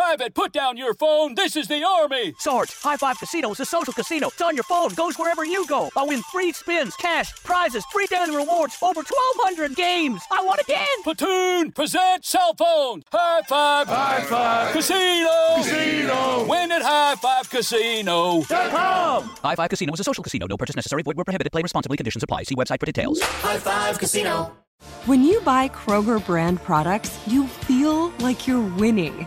Private, put down your phone. This is the Army. Sarge, High Five Casino is a social casino. It's on your phone, goes wherever you go. I win free spins, cash, prizes, free daily rewards, over 1,200 games. I won again! Platoon, present cell phone. High Five. High Five. Casino. Casino. Win at High Five Casino. Com. High Five Casino is a social casino. No purchase necessary. Void where prohibited. Play responsibly. Conditions apply. See website for details. High Five Casino. When you buy Kroger brand products, you feel like you're winning.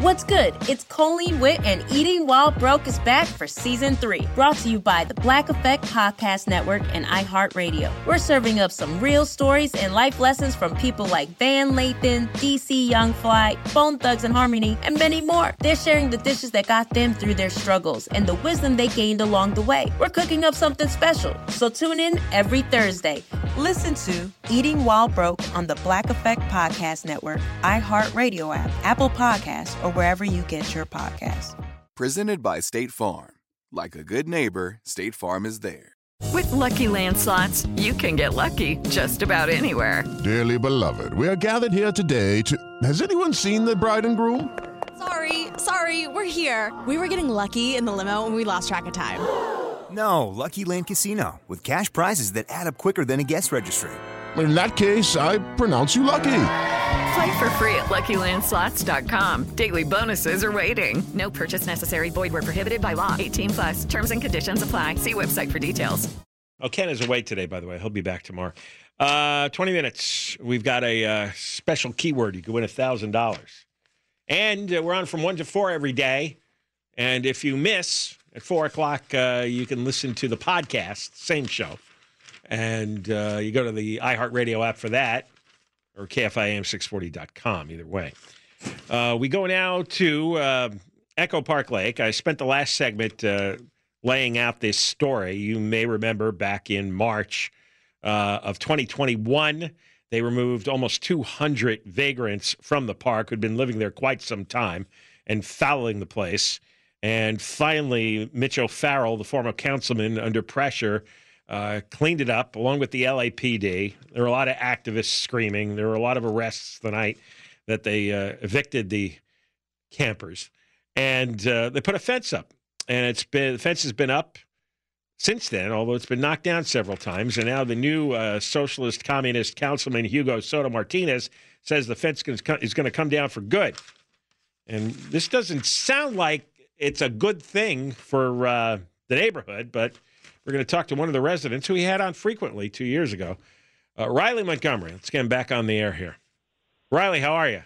What's good? It's Colleen Witt, and Eating While Broke is back for season three. Brought to you by the Black Effect Podcast Network and iHeartRadio. We're serving up some real stories and life lessons from people like Van Lathan, DC Young Fly, Bone Thugs and Harmony, and many more. They're sharing the dishes that got them through their struggles and the wisdom they gained along the way. We're cooking up something special, so tune in every Thursday. Listen to Eating While Broke on the Black Effect Podcast Network, iHeartRadio app, Apple Podcasts, or wherever you get your podcasts. Presented by State Farm. Like a good neighbor, State Farm is there. With Lucky Land slots, you can get lucky just about anywhere. Dearly beloved, we are gathered here today to. Has anyone seen the bride and groom? Sorry, sorry, we're here. We were getting lucky in the limo and we lost track of time. No, Lucky Land Casino, with cash prizes that add up quicker than a guest registry. In that case, I pronounce you lucky. Play for free at LuckyLandSlots.com. Daily bonuses are waiting. No purchase necessary. Void where prohibited by law. 18 plus. Terms and conditions apply. See website for details. Oh, Ken is away today, by the way. He'll be back tomorrow. Uh, 20 minutes. We've got a uh, special keyword. You can win $1,000. And uh, we're on from 1 to 4 every day. And if you miss at 4 o'clock, uh, you can listen to the podcast, same show. And uh, you go to the iHeartRadio app for that or KFIAM640.com, either way. Uh, we go now to uh, Echo Park Lake. I spent the last segment uh, laying out this story. You may remember back in March uh, of 2021, they removed almost 200 vagrants from the park who'd been living there quite some time and fouling the place. And finally, Mitch O'Farrell, the former councilman, under pressure, uh, cleaned it up along with the LAPD. There were a lot of activists screaming. There were a lot of arrests the night that they uh, evicted the campers, and uh, they put a fence up. And it's been the fence has been up since then, although it's been knocked down several times. And now the new uh, socialist communist councilman Hugo Soto Martinez says the fence is going to come down for good. And this doesn't sound like it's a good thing for uh, the neighborhood, but we're going to talk to one of the residents who he had on frequently two years ago, uh, Riley Montgomery. Let's get him back on the air here. Riley, how are you?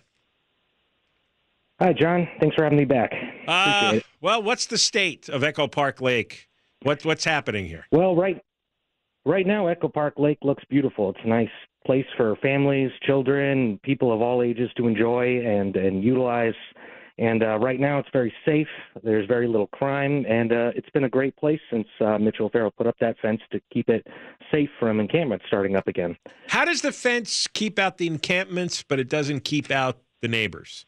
Hi, John. Thanks for having me back. Uh, well, what's the state of Echo Park Lake? What what's happening here? Well, right right now, Echo Park Lake looks beautiful. It's a nice place for families, children, people of all ages to enjoy and and utilize. And uh, right now, it's very safe. There's very little crime, and uh, it's been a great place since uh, Mitch O'Farrell put up that fence to keep it safe from encampments starting up again. How does the fence keep out the encampments, but it doesn't keep out the neighbors,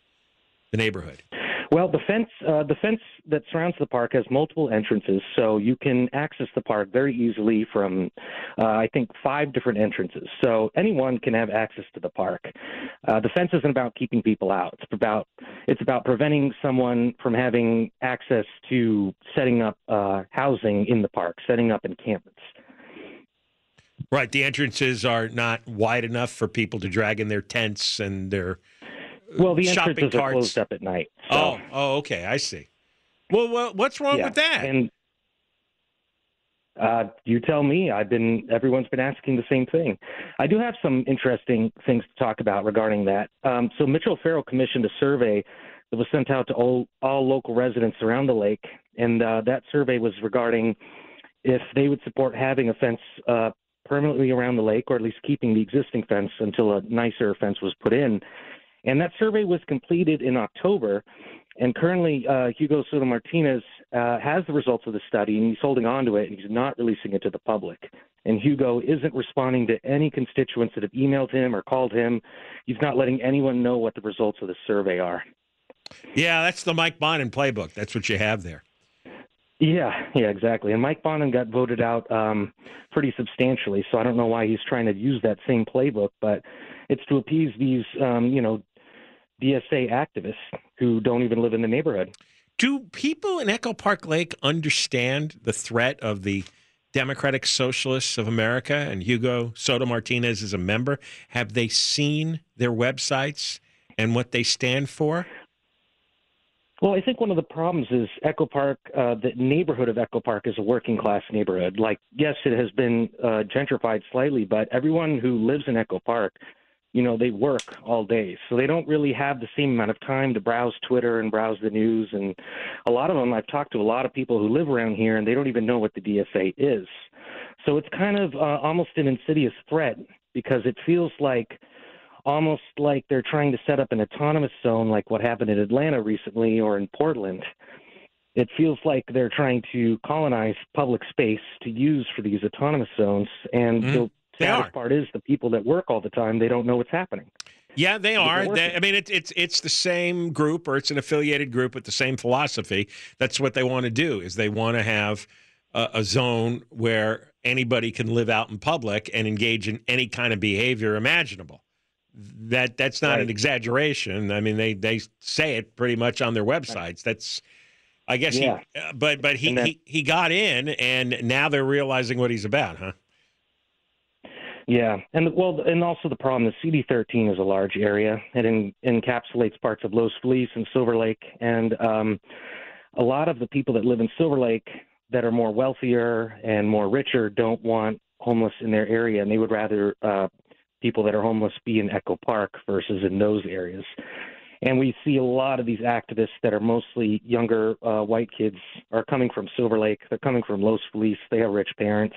the neighborhood? Well, the fence uh, the fence that surrounds the park has multiple entrances, so you can access the park very easily from uh, I think five different entrances. So anyone can have access to the park. Uh, the fence isn't about keeping people out. It's about it's about preventing someone from having access to setting up uh, housing in the park, setting up encampments. Right, the entrances are not wide enough for people to drag in their tents and their well, the shopping entrances carts. are closed up at night. So. Oh, oh, okay, I see. Well, well what's wrong Yeah, with that? And uh, you tell me. I've been. Everyone's been asking the same thing. I do have some interesting things to talk about regarding that. Um, so Mitch O'Farrell commissioned a survey that was sent out to all all local residents around the lake, and uh, that survey was regarding if they would support having a fence uh, permanently around the lake, or at least keeping the existing fence until a nicer fence was put in. And that survey was completed in October. And currently, uh, Hugo Soto Martinez uh, has the results of the study, and he's holding on to it, and he's not releasing it to the public. And Hugo isn't responding to any constituents that have emailed him or called him. He's not letting anyone know what the results of the survey are. Yeah, that's the Mike Bonin playbook. That's what you have there. Yeah, yeah, exactly. And Mike Bonin got voted out um, pretty substantially, so I don't know why he's trying to use that same playbook, but it's to appease these, um, you know, DSA activists who don't even live in the neighborhood. Do people in Echo Park Lake understand the threat of the Democratic Socialists of America and Hugo Soto Martinez is a member? Have they seen their websites and what they stand for? Well, I think one of the problems is Echo Park, uh, the neighborhood of Echo Park is a working class neighborhood. Like, yes, it has been uh, gentrified slightly, but everyone who lives in Echo Park, you know, they work all day. So they don't really have the same amount of time to browse Twitter and browse the news. And a lot of them, I've talked to a lot of people who live around here, and they don't even know what the DSA is. So it's kind of uh, almost an insidious threat because it feels like almost like they're trying to set up an autonomous zone like what happened in Atlanta recently or in Portland. It feels like they're trying to colonize public space to use for these autonomous zones. And Mhm. The They saddest are. part is the people that work all the time, they don't know what's happening. Yeah, they they're. They. I mean, it's it's it's the same group or it's an affiliated group with the same philosophy. That's what they want to do. Is they want to have a, a zone where anybody can live out in public and engage in any kind of behavior imaginable. That that's not an exaggeration. I mean, they they say it pretty much on their websites. That's I guess Yeah. he, uh, but but he, that- he he got in, and now they're realizing what he's about, huh? Yeah, and well, and also the problem is CD13 is a large area. It en- encapsulates parts of Los Feliz and Silver Lake, and um, a lot of the people that live in Silver Lake that are more wealthier and more richer don't want homeless in their area, and they would rather uh, people that are homeless be in Echo Park versus in those areas. And we see a lot of these activists that are mostly younger uh, white kids are coming from Silver Lake. They're coming from Los Feliz. They have rich parents.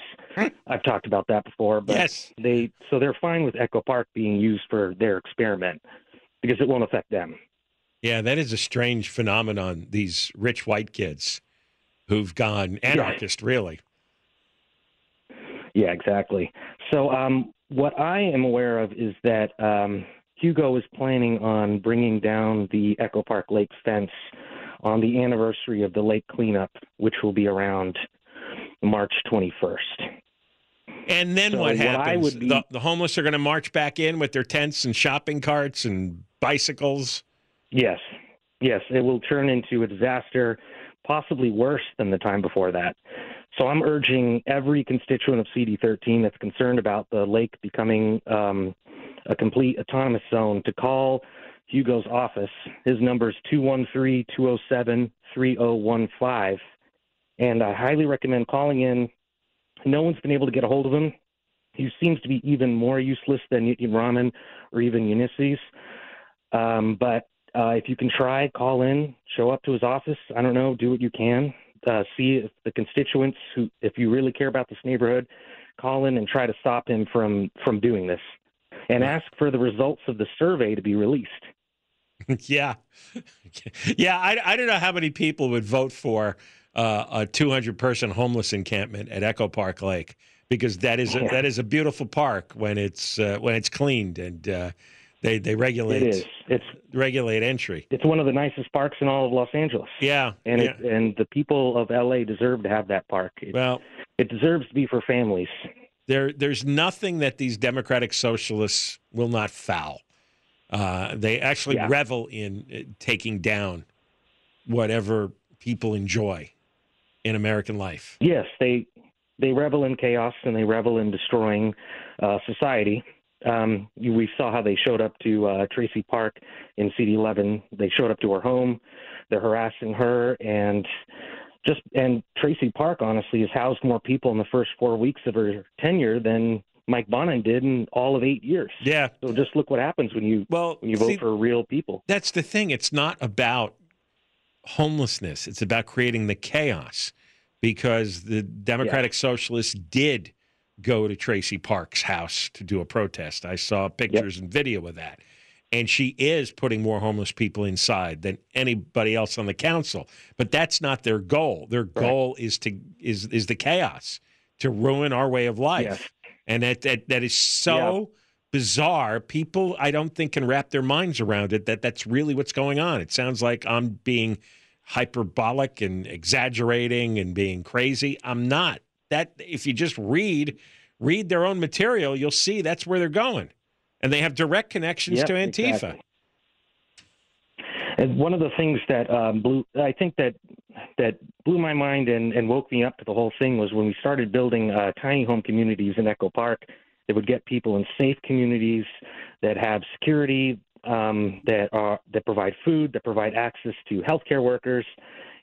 I've talked about that before, but Yes. they so they're fine with Echo Park being used for their experiment because it won't affect them. Yeah, that is a strange phenomenon. These rich white kids who've gone anarchist, really. Yeah, exactly. So, um, what I am aware of is that um, Hugo is planning on bringing down the Echo Park Lake fence on the anniversary of the lake cleanup, which will be around March 21st. And then So what what happens? would be- the, the homeless are going to march back in with their tents and shopping carts and bicycles. Yes, yes, it will turn into a disaster, possibly worse than the time before that. So I'm urging every constituent of CD13 that's concerned about the lake becoming um, a complete autonomous zone to call Hugo's office. His number is 213 207 3015. And I highly recommend calling in. No one's been able to get a hold of him. He seems to be even more useless than Rahman or even Ulysses. Um, but uh, if you can try, call in, show up to his office. I don't know, do what you can. Uh, see if the constituents who, if you really care about this neighborhood, call in and try to stop him from from doing this, and ask for the results of the survey to be released. yeah, yeah. I, I don't know how many people would vote for uh, a 200 person homeless encampment at Echo Park Lake because that is a, Yeah. that is a beautiful park when it's uh, when it's cleaned and uh, they they regulate It is. It's regulate entry. it's one of the nicest parks in all of Los Angeles, Yeah, and yeah. it, and the people of LA deserve to have that park. It, well, it deserves to be for families. There there's nothing that these democratic socialists will not foul. Uh, they actually Yeah. revel in uh, taking down whatever people enjoy in American life. Yes, they they revel in chaos and they revel in destroying uh, society. Um, we saw how they showed up to uh, Tracy Park in CD11. They showed up to her home. They're harassing her and just and Tracy Park honestly has housed more people in the first four weeks of her tenure than Mike Bonin did in all of eight years. Yeah. So just look what happens when you Well, when you vote see- for real people. That's the thing. It's not about homelessness. It's about creating the chaos because the Democratic Socialists did go to Tracy Park's house to do a protest. I saw pictures and video of that. And she is putting more homeless people inside than anybody else on the council. But that's not their goal. Their goal is to is is the chaos to ruin our way of life, Yes. and that that that is so bizarre. People, I don't think, can wrap their minds around it. That that's really what's going on. It sounds like I'm being hyperbolic and exaggerating and being crazy. I'm not. That if you just read read their own material, you'll see that's where they're going, and they have direct connections Yep, to Antifa. exactly. And one of the things that um, blew, I think that that blew my mind and, and woke me up to the whole thing was when we started building uh, tiny home communities in Echo Park. That would get people in safe communities that have security, um, that are that provide food, that provide access to healthcare workers,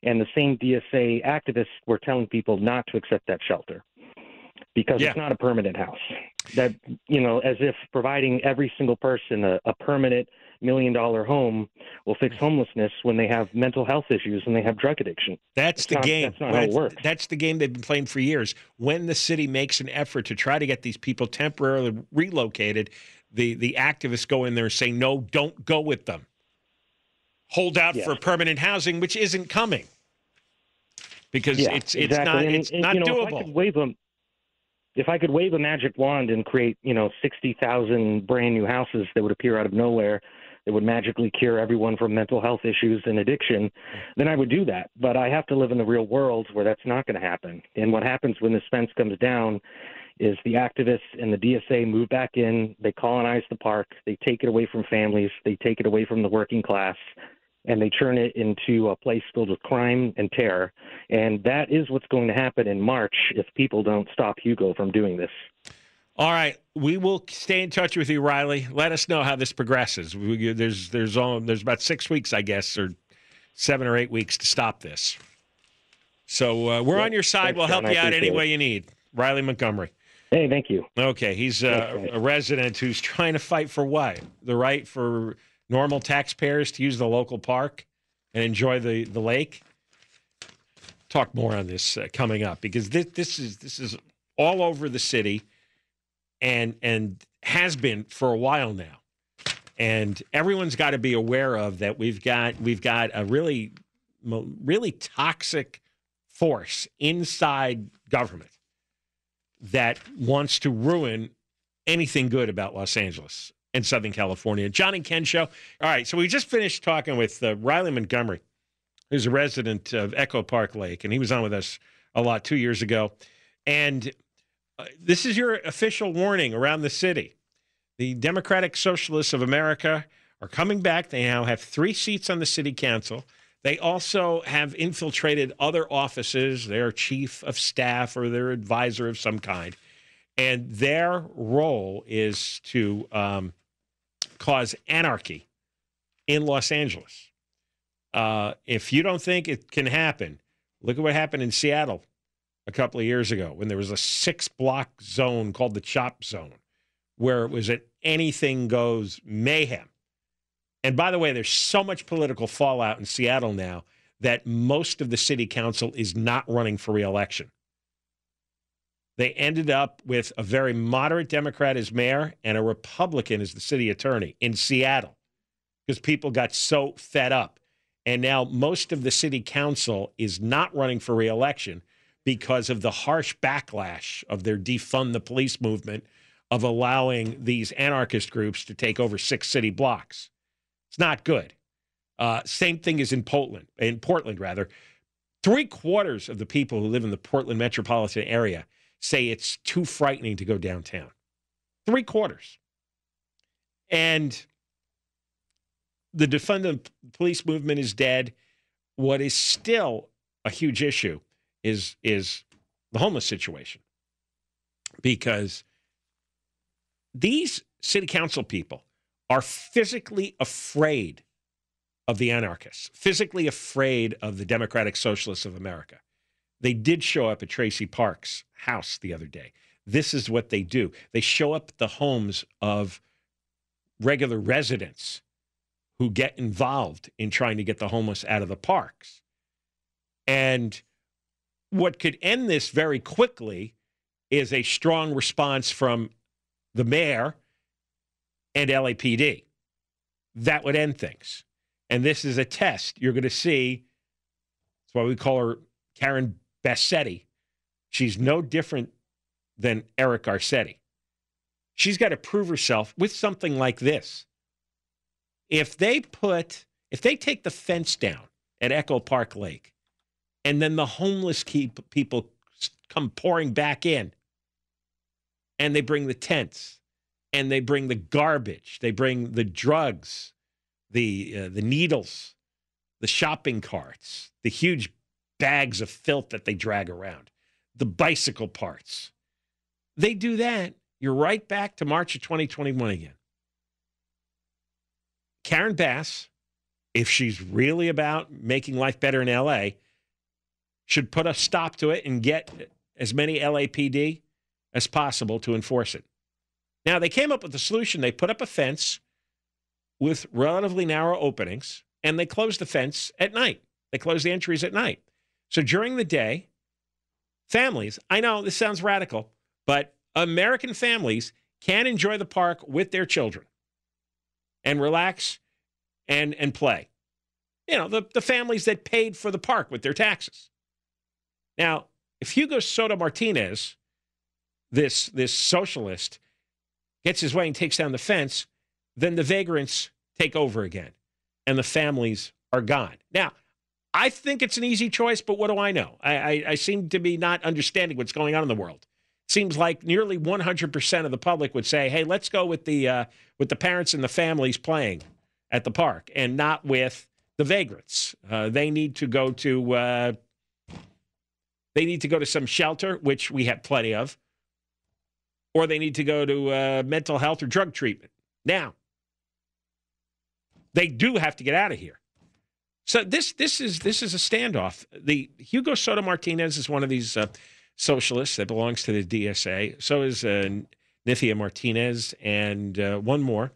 and the same DSA activists were telling people not to accept that shelter because Yeah. it's not a permanent house. That you know, as if providing every single person a, a permanent million dollar home will fix homelessness when they have mental health issues and they have drug addiction. That's It's the not- game. That's not how it works. That's the game they've been playing for years. When the city makes an effort to try to get these people temporarily relocated, the the activists go in there and say, "No, don't go with them. Hold out Yeah. for permanent housing, which isn't coming because yeah, it's it's exactly. not And- it's and, not you know, If I doable." could wave a, if I could wave a magic wand and create, you know, sixty thousand brand new houses that would appear out of nowhere, that would magically cure everyone from mental health issues and addiction, then I would do that. But I have to live in the real world where that's not going to happen. And what happens when this fence comes down is the activists and the DSA move back in, they colonize the park, they take it away from families, they take it away from the working class, and they turn it into a place filled with crime and terror. And that is what's going to happen in March if people don't stop Hugo from doing this. All right, we will stay in touch with you, Riley. Let us know how this progresses. We, there's there's there's about six weeks, I guess, or seven or eight weeks to stop this. So uh, we're Yeah, on your side. thanks, we'll help John. You out any way you need. Riley Montgomery. Hey, thank you. Okay, he's uh, Thanks, a resident who's trying to fight for what? The right for normal taxpayers to use the local park and enjoy the, the lake. Talk more on this uh, coming up because this this is this is all over the city and and has been for a while now. And everyone's got to be aware of that we've got we've got a really really toxic force inside government that wants to ruin anything good about Los Angeles and Southern California. John and Ken Show. All right, so we just finished talking with uh, Riley Montgomery, who's a resident of Echo Park Lake, and he was on with us a lot two years ago. And uh, this is your official warning around the city. The Democratic Socialists of America are coming back. They now have three seats on the city council. They also have infiltrated other offices, their chief of staff or their advisor of some kind. And their role is to um, cause anarchy in Los Angeles. Uh, if you don't think it can happen, look at what happened in Seattle a couple of years ago when there was a six block zone called the Chop Zone, where it was an anything goes mayhem. And by the way, there's so much political fallout in Seattle now that most of the city council is not running for reelection. They ended up with a very moderate Democrat as mayor and a Republican as the city attorney in Seattle because people got so fed up. And now most of the city council is not running for reelection because of the harsh backlash of their defund the police movement of allowing these anarchist groups to take over six city blocks. It's not good. Uh, same thing is in Portland, in Portland rather. Three quarters of the people who live in the Portland metropolitan area say it's too frightening to go downtown. Three quarters. And the defund the police movement is dead. What is still a huge issue is is the homeless situation. Because these city council people are physically afraid of the anarchists, physically afraid of the Democratic Socialists of America. They did show up at Tracy Park's house the other day. This is what they do. They show up at the homes of regular residents who get involved in trying to get the homeless out of the parks. And what could end this very quickly is a strong response from the mayor and LAPD. that would end things. And this is a test. You're going to see. That's why we call her Karen Bassetti. She's no different than Eric Garcetti. She's got to prove herself with something like this. If they put, if they take the fence down at Echo Park Lake, and then the homeless keep, people come pouring back in, and they bring the tents, and they bring the garbage, they bring the drugs, the uh, the needles, the shopping carts, the huge bags of filth that they drag around, the bicycle parts. They do that, you're right back to March of 2021 again. Karen Bass, if she's really about making life better in LA, should put a stop to it and get as many LAPD as possible to enforce it. Now, they came up with a solution. They put up a fence with relatively narrow openings and they closed the fence at night. They closed the entries at night. So during the day, families, I know this sounds radical, but American families can enjoy the park with their children and relax and, and play. You know, the, the families that paid for the park with their taxes. Now, if Hugo Soto Martinez, this, this socialist, gets his way and takes down the fence, then the vagrants take over again and the families are gone. Now, I think it's an easy choice, but what do I know? I, I, I seem to be not understanding what's going on in the world. Seems like nearly 100% of the public would say, "Hey, let's go with the uh, with the parents and the families playing at the park, and not with the vagrants. Uh, they need to go to uh, they need to go to some shelter, which we have plenty of, or they need to go to uh, mental health or drug treatment. Now, they do have to get out of here. So this this is this is a standoff. The Hugo Soto Martinez is one of these uh, socialists that belongs to the DSA. So is uh, Nithya Martinez and uh, one more,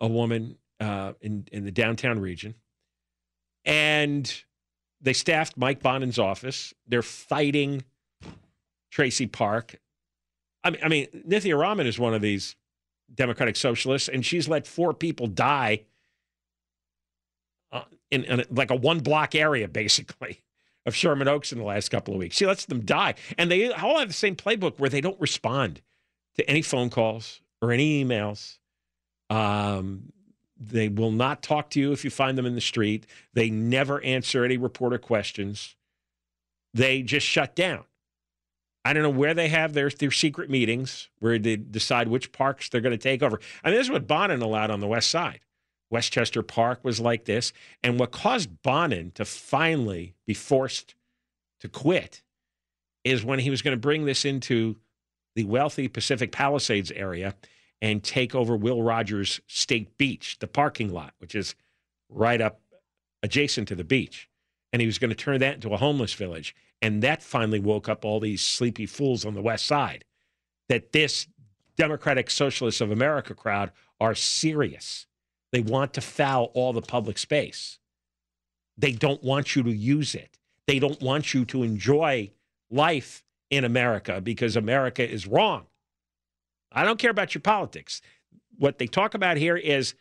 a woman uh, in in the downtown region, and they staffed Mike Bonin's office. They're fighting Tracy Park. I mean, I mean, Nithya Raman is one of these Democratic socialists, and she's let four people die in, in like a one block area, basically, of Sherman Oaks in the last couple of weeks. She lets them die. And they all have the same playbook where they don't respond to any phone calls or any emails. Um, they will not talk to you if you find them in the street. They never answer any reporter questions. They just shut down. I don't know where they have their, their secret meetings where they decide which parks they're going to take over. I mean, this is what Bonin allowed on the West Side. Westchester Park was like this. And what caused Bonin to finally be forced to quit is when he was going to bring this into the wealthy Pacific Palisades area and take over Will Rogers State Beach, the parking lot, which is right up adjacent to the beach. And he was going to turn that into a homeless village. And that finally woke up all these sleepy fools on the West Side that this Democratic Socialists of America crowd are serious they want to foul all the public space. They don't want you to use it. They don't want you to enjoy life in America because America is wrong. I don't care about your politics. What they talk about here is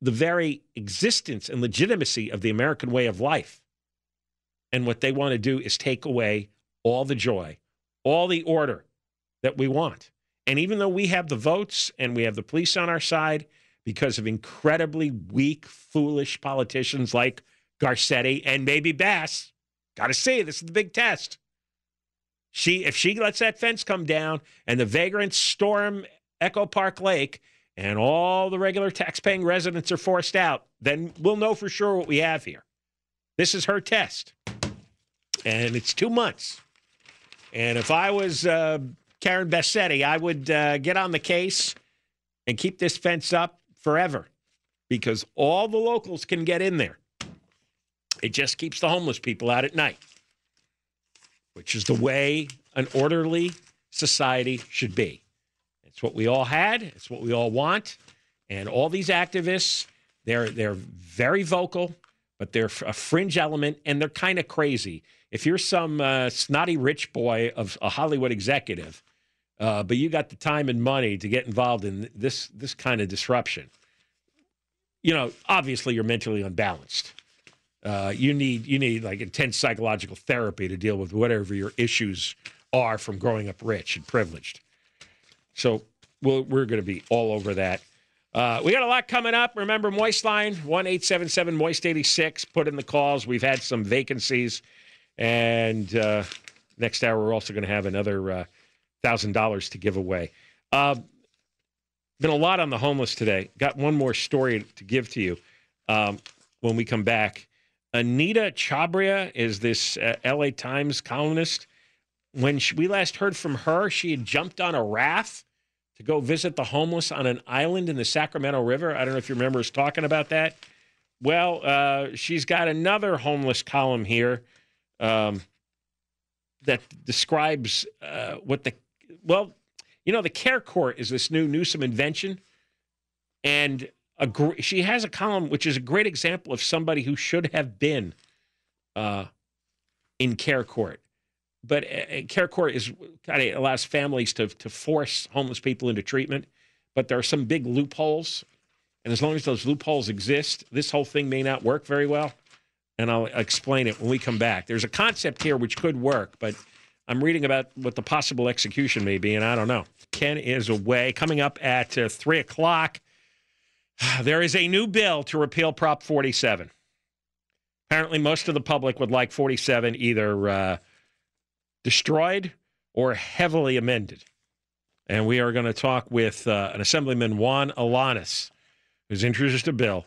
the very existence and legitimacy of the American way of life. And what they want to do is take away all the joy, all the order that we want. And even though we have the votes and we have the police on our side because of incredibly weak, foolish politicians like Garcetti and maybe Bass. Got to see, this is the big test. She, if she lets that fence come down and the vagrants storm Echo Park Lake and all the regular tax-paying residents are forced out, then we'll know for sure what we have here. This is her test, and it's two months. And if I was uh, Karen Bassetti, I would uh, get on the case and keep this fence up forever because all the locals can get in there. It just keeps the homeless people out at night, which is the way an orderly society should be. It's what we all had, it's what we all want. And all these activists, they're they're very vocal, but they're a fringe element and they're kind of crazy. If you're some uh, snotty rich boy of a Hollywood executive, uh, but you got the time and money to get involved in this this kind of disruption you know, obviously you're mentally unbalanced. Uh, you need you need like intense psychological therapy to deal with whatever your issues are from growing up rich and privileged. So we'll, we're going to be all over that. Uh, we got a lot coming up. Remember, Moist Line, 1 877 Moist 86. Put in the calls. We've had some vacancies. And uh, next hour, we're also going to have another uh, $1,000 to give away. Uh, been a lot on the homeless today. Got one more story to give to you um, when we come back. Anita Chabria is this uh, LA Times columnist. When she, we last heard from her, she had jumped on a raft to go visit the homeless on an island in the Sacramento River. I don't know if you remember us talking about that. Well, uh, she's got another homeless column here um, that describes uh, what the well, you know, the Care Court is this new Newsom invention, and a gr- she has a column which is a great example of somebody who should have been uh, in Care Court but uh, care court is kind of allows families to to force homeless people into treatment, but there are some big loopholes, and as long as those loopholes exist, this whole thing may not work very well. And I'll explain it when we come back. There's a concept here which could work, but I'm reading about what the possible execution may be, and I don't know. Ken is away. Coming up at uh, three o'clock, there is a new bill to repeal Prop 47. Apparently, most of the public would like 47 either. Uh, destroyed or heavily amended. And we are going to talk with uh, an Assemblyman Juan Alanis, who's introduced a bill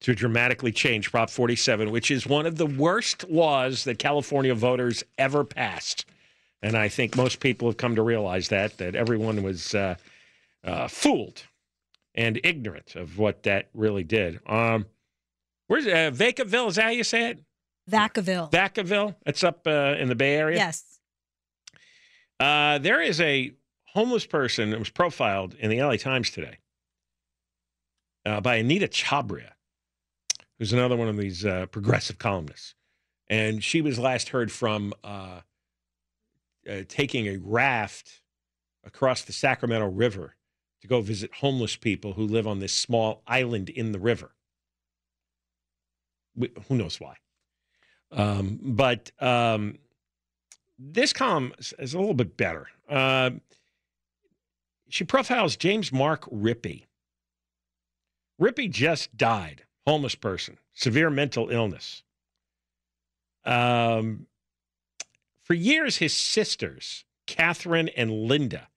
to dramatically change Prop 47, which is one of the worst laws that California voters ever passed. And I think most people have come to realize that, that everyone was uh, uh, fooled and ignorant of what that really did. Um, where's uh, Vacaville? Is that how you say it? Vacaville. Vacaville. It's up uh, in the Bay Area. Yes. Uh, there is a homeless person that was profiled in the LA Times today uh, by Anita Chabria, who's another one of these uh, progressive columnists. And she was last heard from uh, taking a raft across the Sacramento River to go visit homeless people who live on this small island in the river. Who knows why? Um, but um, this column is a little bit better. Uh, she profiles James Mark Rippey. Rippey just died, homeless person, severe mental illness. Um, for years, his sisters, Catherine and Linda,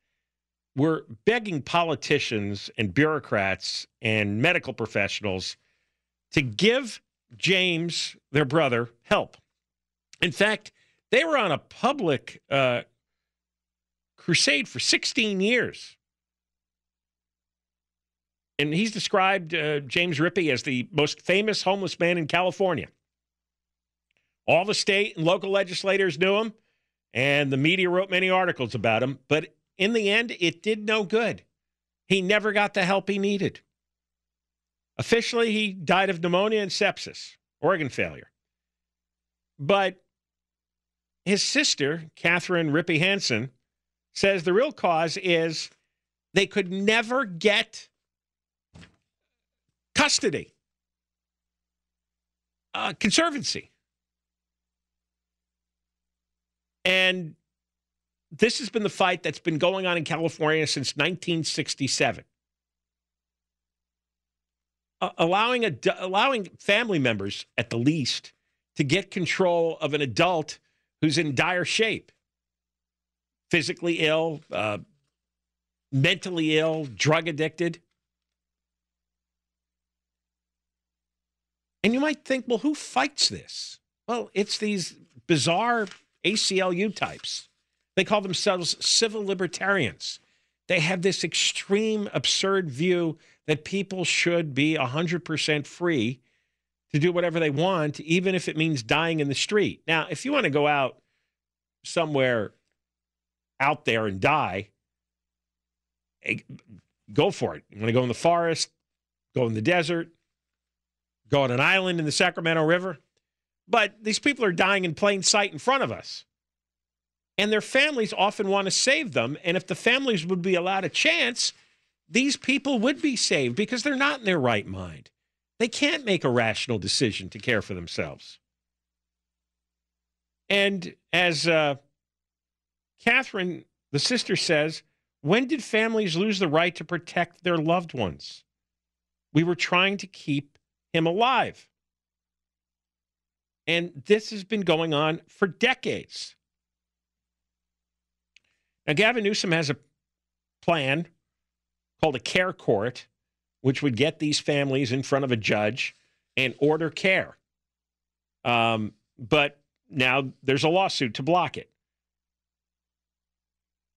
were begging politicians and bureaucrats and medical professionals to give James, their brother, help. In fact, they were on a public uh, crusade for 16 years. And he's described uh, James Rippey as the most famous homeless man in California. All the state and local legislators knew him, and the media wrote many articles about him. But in the end, it did no good. He never got the help he needed. Officially, he died of pneumonia and sepsis, organ failure. But his sister, Catherine Rippey Hansen, says the real cause is they could never get custody, uh, conservancy. And this has been the fight that's been going on in California since 1967. Uh, allowing, a, allowing family members, at the least, to get control of an adult who's in dire shape, physically ill, uh, mentally ill, drug addicted. And you might think, well, who fights this? Well, it's these bizarre ACLU types. They call themselves civil libertarians. They have this extreme, absurd view that people should be 100% free to do whatever they want, even if it means dying in the street. Now, if you want to go out somewhere out there and die, eh, go for it. You want to go in the forest, go in the desert, go on an island in the Sacramento River. But these people are dying in plain sight in front of us. And their families often want to save them. And if the families would be allowed a chance, these people would be saved because they're not in their right mind. They can't make a rational decision to care for themselves. And as uh, Catherine, the sister, says, when did families lose the right to protect their loved ones? We were trying to keep him alive. And this has been going on for decades. Now, Gavin Newsom has a plan called a care court, which would get these families in front of a judge and order care. Um, but now there's a lawsuit to block it.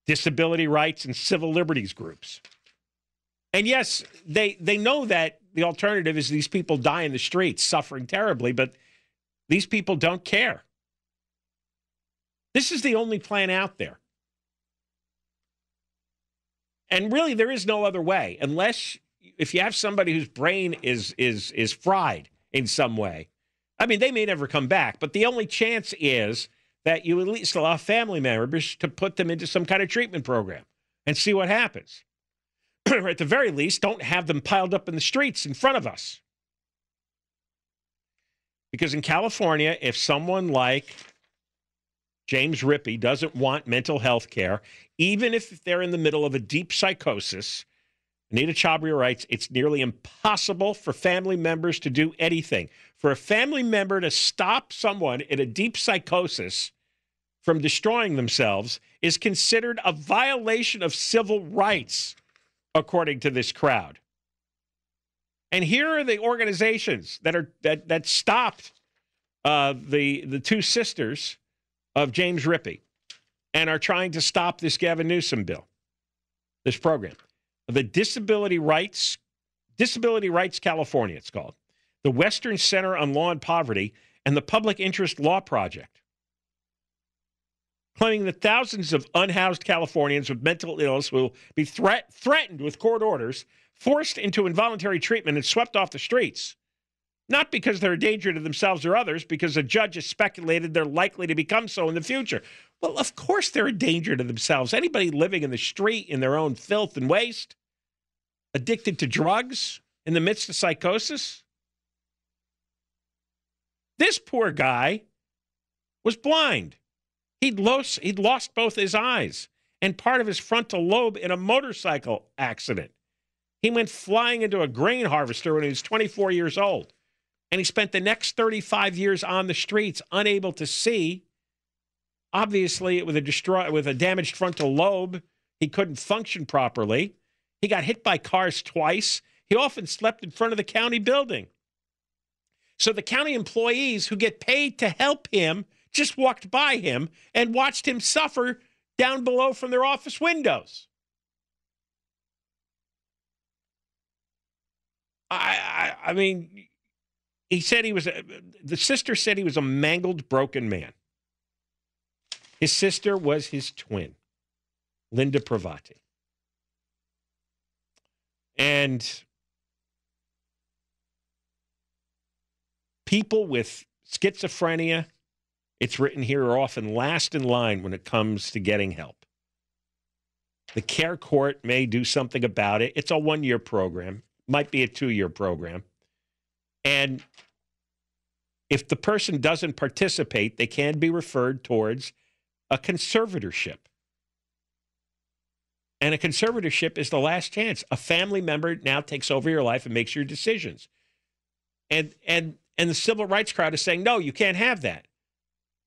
Disability rights and civil liberties groups. And yes, they they know that the alternative is these people die in the streets suffering terribly, but these people don't care. This is the only plan out there. And really there is no other way unless if you have somebody whose brain is is is fried in some way. I mean, they may never come back, but the only chance is that you at least allow family members to put them into some kind of treatment program and see what happens. or at the very least, don't have them piled up in the streets in front of us. Because in California, if someone like James Rippey doesn't want mental health care, even if they're in the middle of a deep psychosis, Anita Chabria writes, it's nearly impossible for family members to do anything. For a family member to stop someone in a deep psychosis from destroying themselves is considered a violation of civil rights, according to this crowd. And here are the organizations that are that that stopped uh, the the two sisters of James Rippey and are trying to stop this Gavin Newsom bill, this program. The Disability Rights Disability Rights California, it's called. The Western Center on Law and Poverty and the Public Interest Law Project. Claiming that thousands of unhoused Californians with mental illness will be threat, threatened with court orders forced into involuntary treatment and swept off the streets. Not because they're a danger to themselves or others, because a judge has speculated they're likely to become so in the future. Well, of course they're a danger to themselves. Anybody living in the street in their own filth and waste, addicted to drugs in the midst of psychosis. This poor guy was blind. He'd lost, he'd lost both his eyes and part of his frontal lobe in a motorcycle accident. He went flying into a grain harvester when he was 24 years old. And he spent the next 35 years on the streets, unable to see. Obviously, with a destroy, with a damaged frontal lobe, he couldn't function properly. He got hit by cars twice. He often slept in front of the county building. So the county employees who get paid to help him just walked by him and watched him suffer down below from their office windows. I, I, I mean, he said he was, a, the sister said he was a mangled, broken man. His sister was his twin, Linda Pravati. And people with schizophrenia, it's written here, are often last in line when it comes to getting help. The care court may do something about it. It's a one year program might be a two year program. And if the person doesn't participate, they can be referred towards a conservatorship. And a conservatorship is the last chance. A family member now takes over your life and makes your decisions. And and and the civil rights crowd is saying, "No, you can't have that."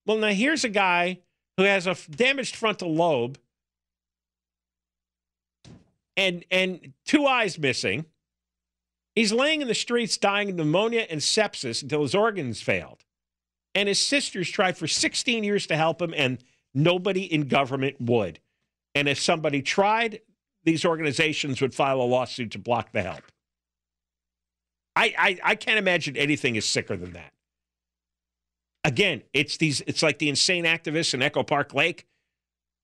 Well, now here's a guy who has a damaged frontal lobe and and two eyes missing He's laying in the streets dying of pneumonia and sepsis until his organs failed. And his sisters tried for 16 years to help him, and nobody in government would. And if somebody tried, these organizations would file a lawsuit to block the help. I, I, I can't imagine anything is sicker than that. Again, it's these it's like the insane activists in Echo Park Lake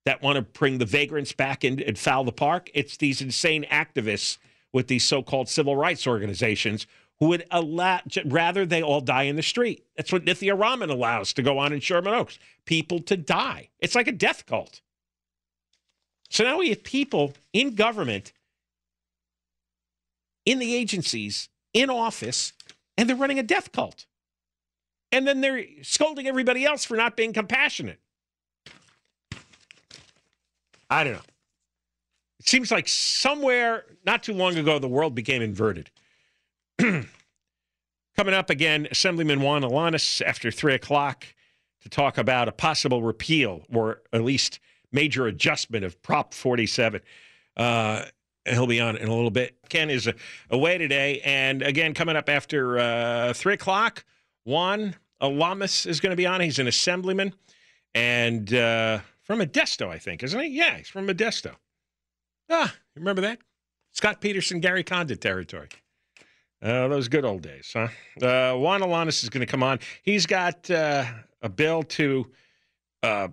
that want to bring the vagrants back in and foul the park. It's these insane activists with these so-called civil rights organizations who would allow rather they all die in the street. That's what Nithya Raman allows to go on in Sherman Oaks. People to die. It's like a death cult. So now we have people in government, in the agencies, in office, and they're running a death cult. And then they're scolding everybody else for not being compassionate. I don't know. It seems like somewhere not too long ago, the world became inverted. Coming up again, Assemblyman Juan Alanis after 3 o'clock to talk about a possible repeal or at least major adjustment of Prop 47. Uh, he'll be on in a little bit. Ken is away today. And again, coming up after uh, 3 o'clock, Juan Alanis is going to be on. He's an assemblyman and uh, from Modesto, I think, isn't he? Yeah, he's from Modesto. Ah, remember that? Scott Peterson, Gary Condit territory. Uh, those good old days, huh? Uh, Juan Alanis is going to come on. He's got uh, a bill to uh,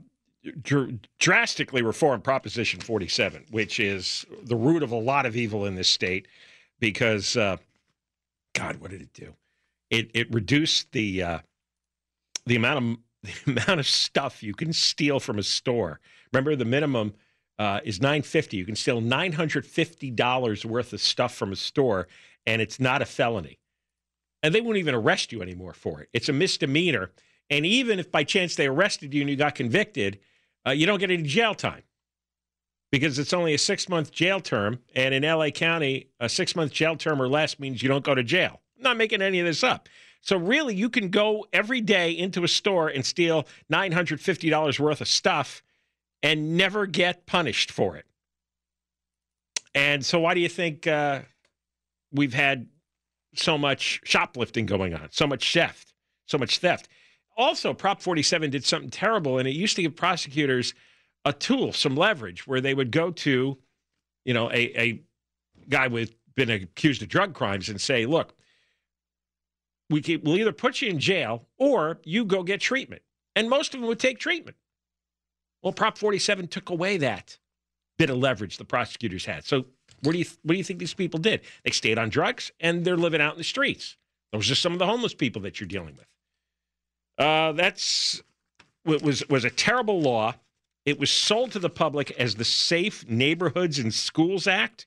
dr- drastically reform Proposition 47, which is the root of a lot of evil in this state because, uh, God, what did it do? It, it reduced the, uh, the, amount of, the amount of stuff you can steal from a store. Remember, the minimum uh, is 950 You can steal $950 worth of stuff from a store, and it's not a felony. And they won't even arrest you anymore for it. It's a misdemeanor. And even if by chance they arrested you and you got convicted, uh, you don't get any jail time because it's only a six month jail term. And in LA County, a six month jail term or less means you don't go to jail. I'm not making any of this up. So, really, you can go every day into a store and steal $950 worth of stuff and never get punished for it. And so, why do you think uh, we've had so much shoplifting going on, so much theft, so much theft? also, Prop 47 did something terrible, and it used to give prosecutors a tool, some leverage, where they would go to, you know, a, a guy with been accused of drug crimes and say, look, we we'll either put you in jail or you go get treatment. And most of them would take treatment. Well, Prop 47 took away that bit of leverage the prosecutors had. So what do you what do you think these people did? They stayed on drugs and they're living out in the streets. Those are some of the homeless people that you're dealing with. Uh, that's was was a terrible law. It was sold to the public as the Safe Neighborhoods and Schools Act.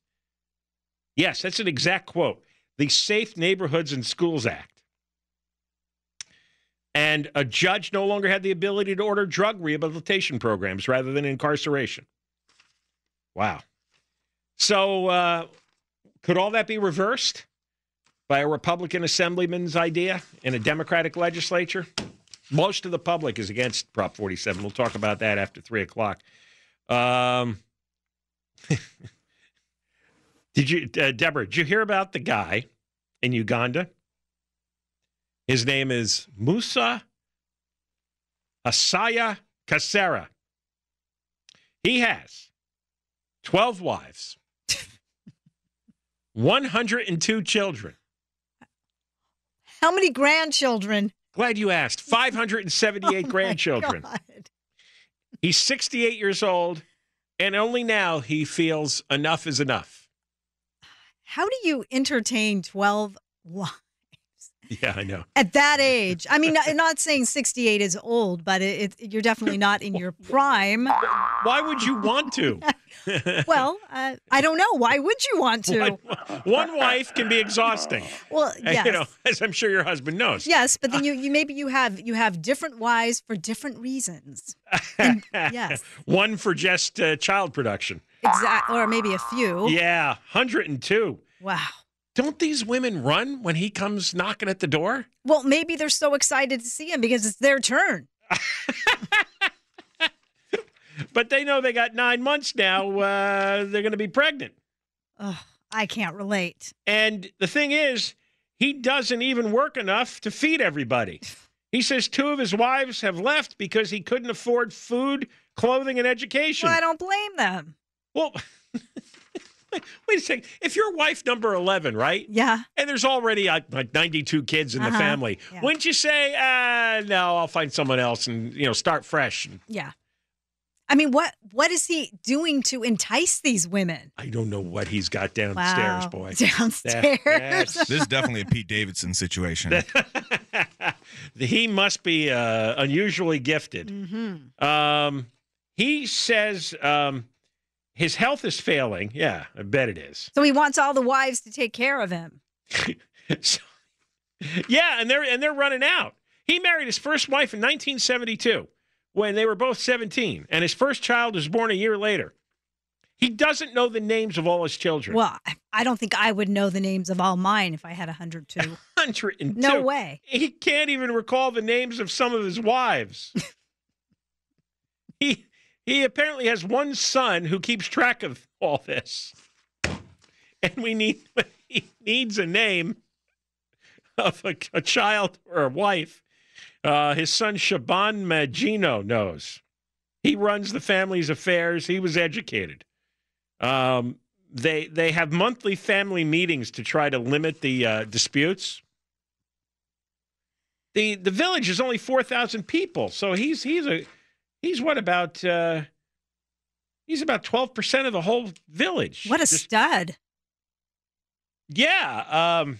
Yes, that's an exact quote. The Safe Neighborhoods and Schools Act. And a judge no longer had the ability to order drug rehabilitation programs rather than incarceration. Wow. So, uh, could all that be reversed by a Republican assemblyman's idea in a Democratic legislature? Most of the public is against Prop 47. We'll talk about that after 3 o'clock. Um, did you, uh, Deborah, did you hear about the guy in Uganda? His name is Musa Hasahya Kasera. He has 12 wives, 102 children. How many grandchildren? Glad you asked. 578 oh grandchildren. God. He's 68 years old, and only now he feels enough is enough. How do you entertain 12 wives? Yeah, I know. At that age, I mean, not, saying 68 is old, but it, it, you're definitely not in your prime. Why would you want to? well, uh, I don't know. Why would you want to? One, one wife can be exhausting. Well, yes. you know, as I'm sure your husband knows. Yes, but then you, you maybe you have you have different wives for different reasons. And, yes. One for just uh, child production. Exactly, or maybe a few. Yeah, 102. Wow. Don't these women run when he comes knocking at the door? Well, maybe they're so excited to see him because it's their turn. but they know they got nine months now. Uh, they're going to be pregnant. Oh, I can't relate. And the thing is, he doesn't even work enough to feed everybody. He says two of his wives have left because he couldn't afford food, clothing, and education. Well, I don't blame them. Well, wait a second. If you're wife number 11, right? Yeah. And there's already uh, like 92 kids in uh-huh. the family, yeah. wouldn't you say, uh, no, I'll find someone else and, you know, start fresh? Yeah. I mean, what what is he doing to entice these women? I don't know what he's got downstairs, wow. boy. Downstairs. this is definitely a Pete Davidson situation. he must be uh, unusually gifted. Mm-hmm. Um, he says um, his health is failing. Yeah, I bet it is. So he wants all the wives to take care of him. so, Yeah, and they're and they're running out. He married his first wife in 1972 when they were both 17, and his first child was born a year later. He doesn't know the names of all his children. Well, I- don't think I would know the names of all mine if I had 102. 102. No way. He can't even recall the names of some of his wives. he he apparently has one son who keeps track of all this. And we need he needs a name of a, a child or a wife. Uh, his son Shaban Magino knows. He runs the family's affairs. He was educated. Um, they they have monthly family meetings to try to limit the uh, disputes. the The village is only four thousand people, so he's he's a he's what about uh, he's about twelve percent of the whole village. What a Just- stud. yeah, um,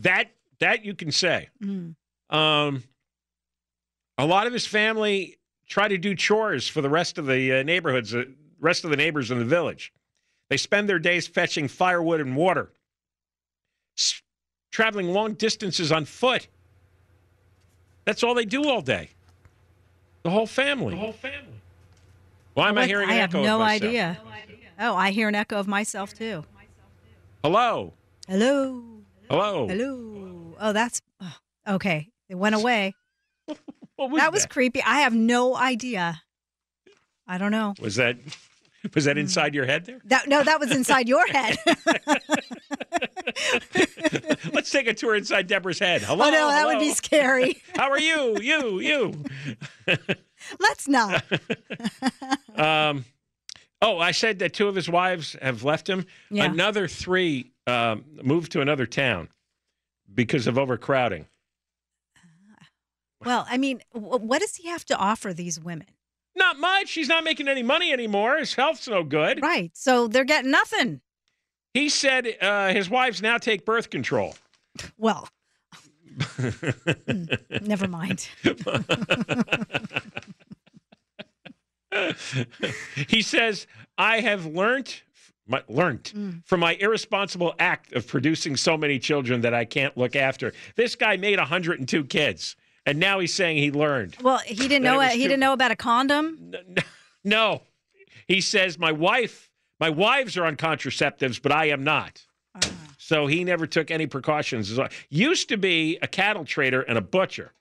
that that you can say. Mm. Um, a lot of his family try to do chores for the rest of the uh, neighborhoods, uh, rest of the neighbors in the village. They spend their days fetching firewood and water, s- traveling long distances on foot. That's all they do all day. The whole family. The whole family. Why am I What? hearing I an have echo of no myself? idea. Oh, I hear an echo of myself too. Hello. Hello. Hello. Hello. Oh, that's oh, okay. It went away. What was that was creepy. I have no idea. I don't know. Was that was that inside your head there? That no, that was inside your head. Let's take a tour inside Deborah's head. Hello. oh no, that would be scary. How are you? You, you. Let's not. Um, oh, I said that two of his wives have left him. Yeah. Another three um, moved to another town because of overcrowding. Well, I mean, what does he have to offer these women? Not much. He's not making any money anymore. His health's no good. Right. So they're getting nothing. He said uh, his wives now take birth control. Well, never mind. he says, I have learned, my, learned Mm. from my irresponsible act of producing so many children that I can't look after. This guy made 102 kids, and now he's saying he learned. Well, he didn't know. He too- didn't know about a condom. No, he says, my wife, my wives are on contraceptives, but I am not. Uh-huh. So he never took any precautions. Used to be a cattle trader and a butcher.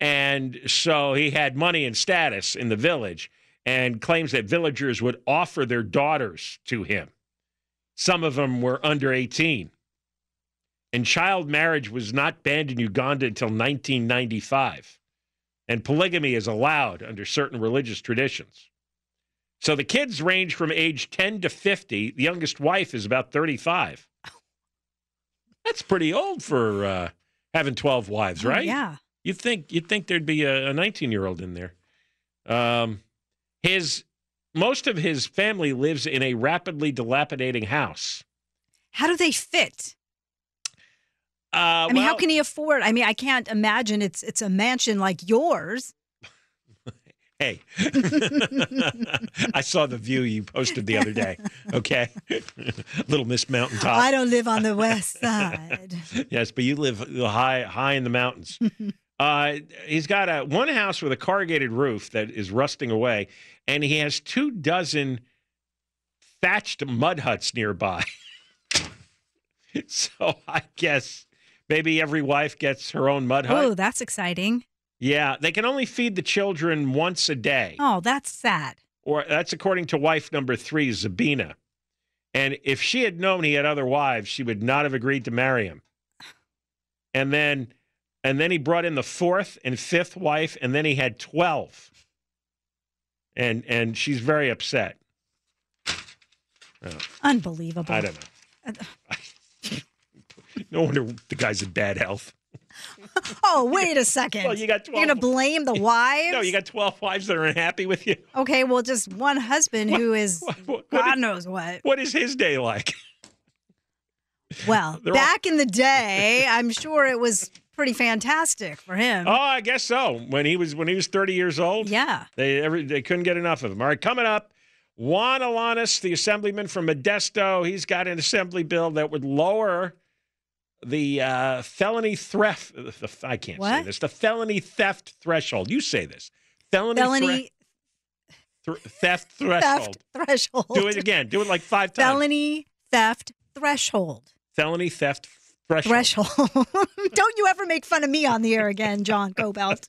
And so he had money and status in the village and claims that villagers would offer their daughters to him. Some of them were under 18. And child marriage was not banned in Uganda until 1995. And polygamy is allowed under certain religious traditions. So the kids range from age 10 to 50. The youngest wife is about 35. That's pretty old for uh, having 12 wives, Oh, right? yeah. You'd think you'd think there'd be a 19 year old in there. Um, his most of his family lives in a rapidly dilapidating house. How do they fit? Uh, I mean, how can he afford? I mean, I can't imagine it's it's a mansion like yours. Hey, I saw the view you posted the other day. Okay, Little Miss Mountaintop. I don't live on the west side. yes, but you live high high in the mountains. uh, he's got a one house with a corrugated roof that is rusting away, and he has two dozen thatched mud huts nearby. so I guess maybe every wife gets her own mud hut. Oh, that's exciting. Yeah, they can only feed the children once a day. Oh, that's sad. Or that's according to wife number three, Zabina. And if she had known he had other wives, she would not have agreed to marry him. And then and then he brought in the fourth and fifth wife, and then he had twelve. And and she's very upset. Oh, Unbelievable. I don't know. Uh, No wonder the guy's in bad health. Oh, wait a second. Well, you got You're gonna blame the wives? No, you got twelve wives that are unhappy with you. Okay, well, just one husband who is God knows what. What is his day like? Well, They're all- back in the day, I'm sure it was pretty fantastic for him. Oh, I guess so. When he was when he was 30 years old. Yeah. They every they couldn't get enough of him. All right, coming up, Juan Alanis, the assemblyman from Modesto, he's got an assembly bill that would lower the uh, felony theft. The, I can't say this. The felony theft threshold. You say this. Felony, Felony thre- thr- theft threshold. theft threshold. Do it again. Do it like five times. Felony theft threshold. Felony theft threshold. Threshold. Don't you ever make fun of me on the air again, John Kobylt.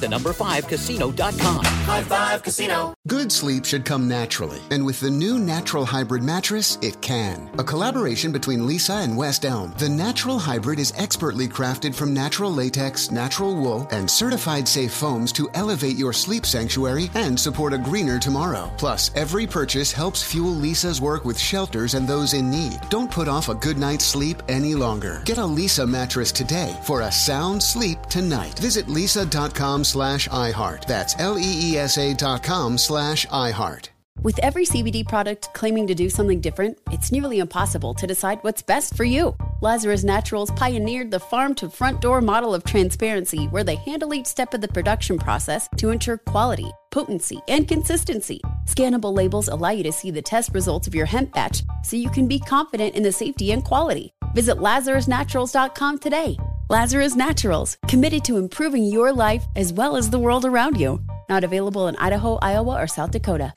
the number five casino.com. High Five Casino. Good sleep should come naturally, and with the new Natural Hybrid mattress, it can. A collaboration between Leesa and West Elm, the Natural Hybrid is expertly crafted from natural latex, natural wool, and certified safe foams to elevate your sleep sanctuary and support a greener tomorrow. Plus, every purchase helps fuel Leesa's work with shelters and those in need. Don't put off a good night's sleep any longer. Get a Leesa mattress today for a sound sleep tonight. Visit leesa.com slash iHeart. That's L-E-E-S-A dot com slash iHeart. With every CBD product claiming to do something different, it's nearly impossible to decide what's best for you. Lazarus Naturals pioneered the farm to front door model of transparency where they handle each step of the production process to ensure quality, potency, and consistency. Scannable labels allow you to see the test results of your hemp batch so you can be confident in the safety and quality. Visit LazarusNaturals.com today. Lazarus Naturals, committed to improving your life as well as the world around you. Not available in Idaho, Iowa, or South Dakota.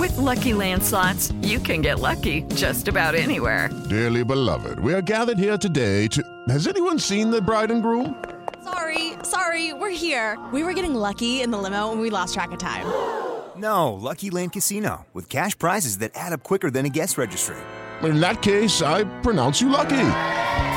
With Lucky Land slots, you can get lucky just about anywhere. Dearly beloved, we are gathered here today to. Has anyone seen the bride and groom? Sorry, sorry, we're here. We were getting lucky in the limo and we lost track of time. No, Lucky Land Casino, with cash prizes that add up quicker than a guest registry. In that case, I pronounce you lucky.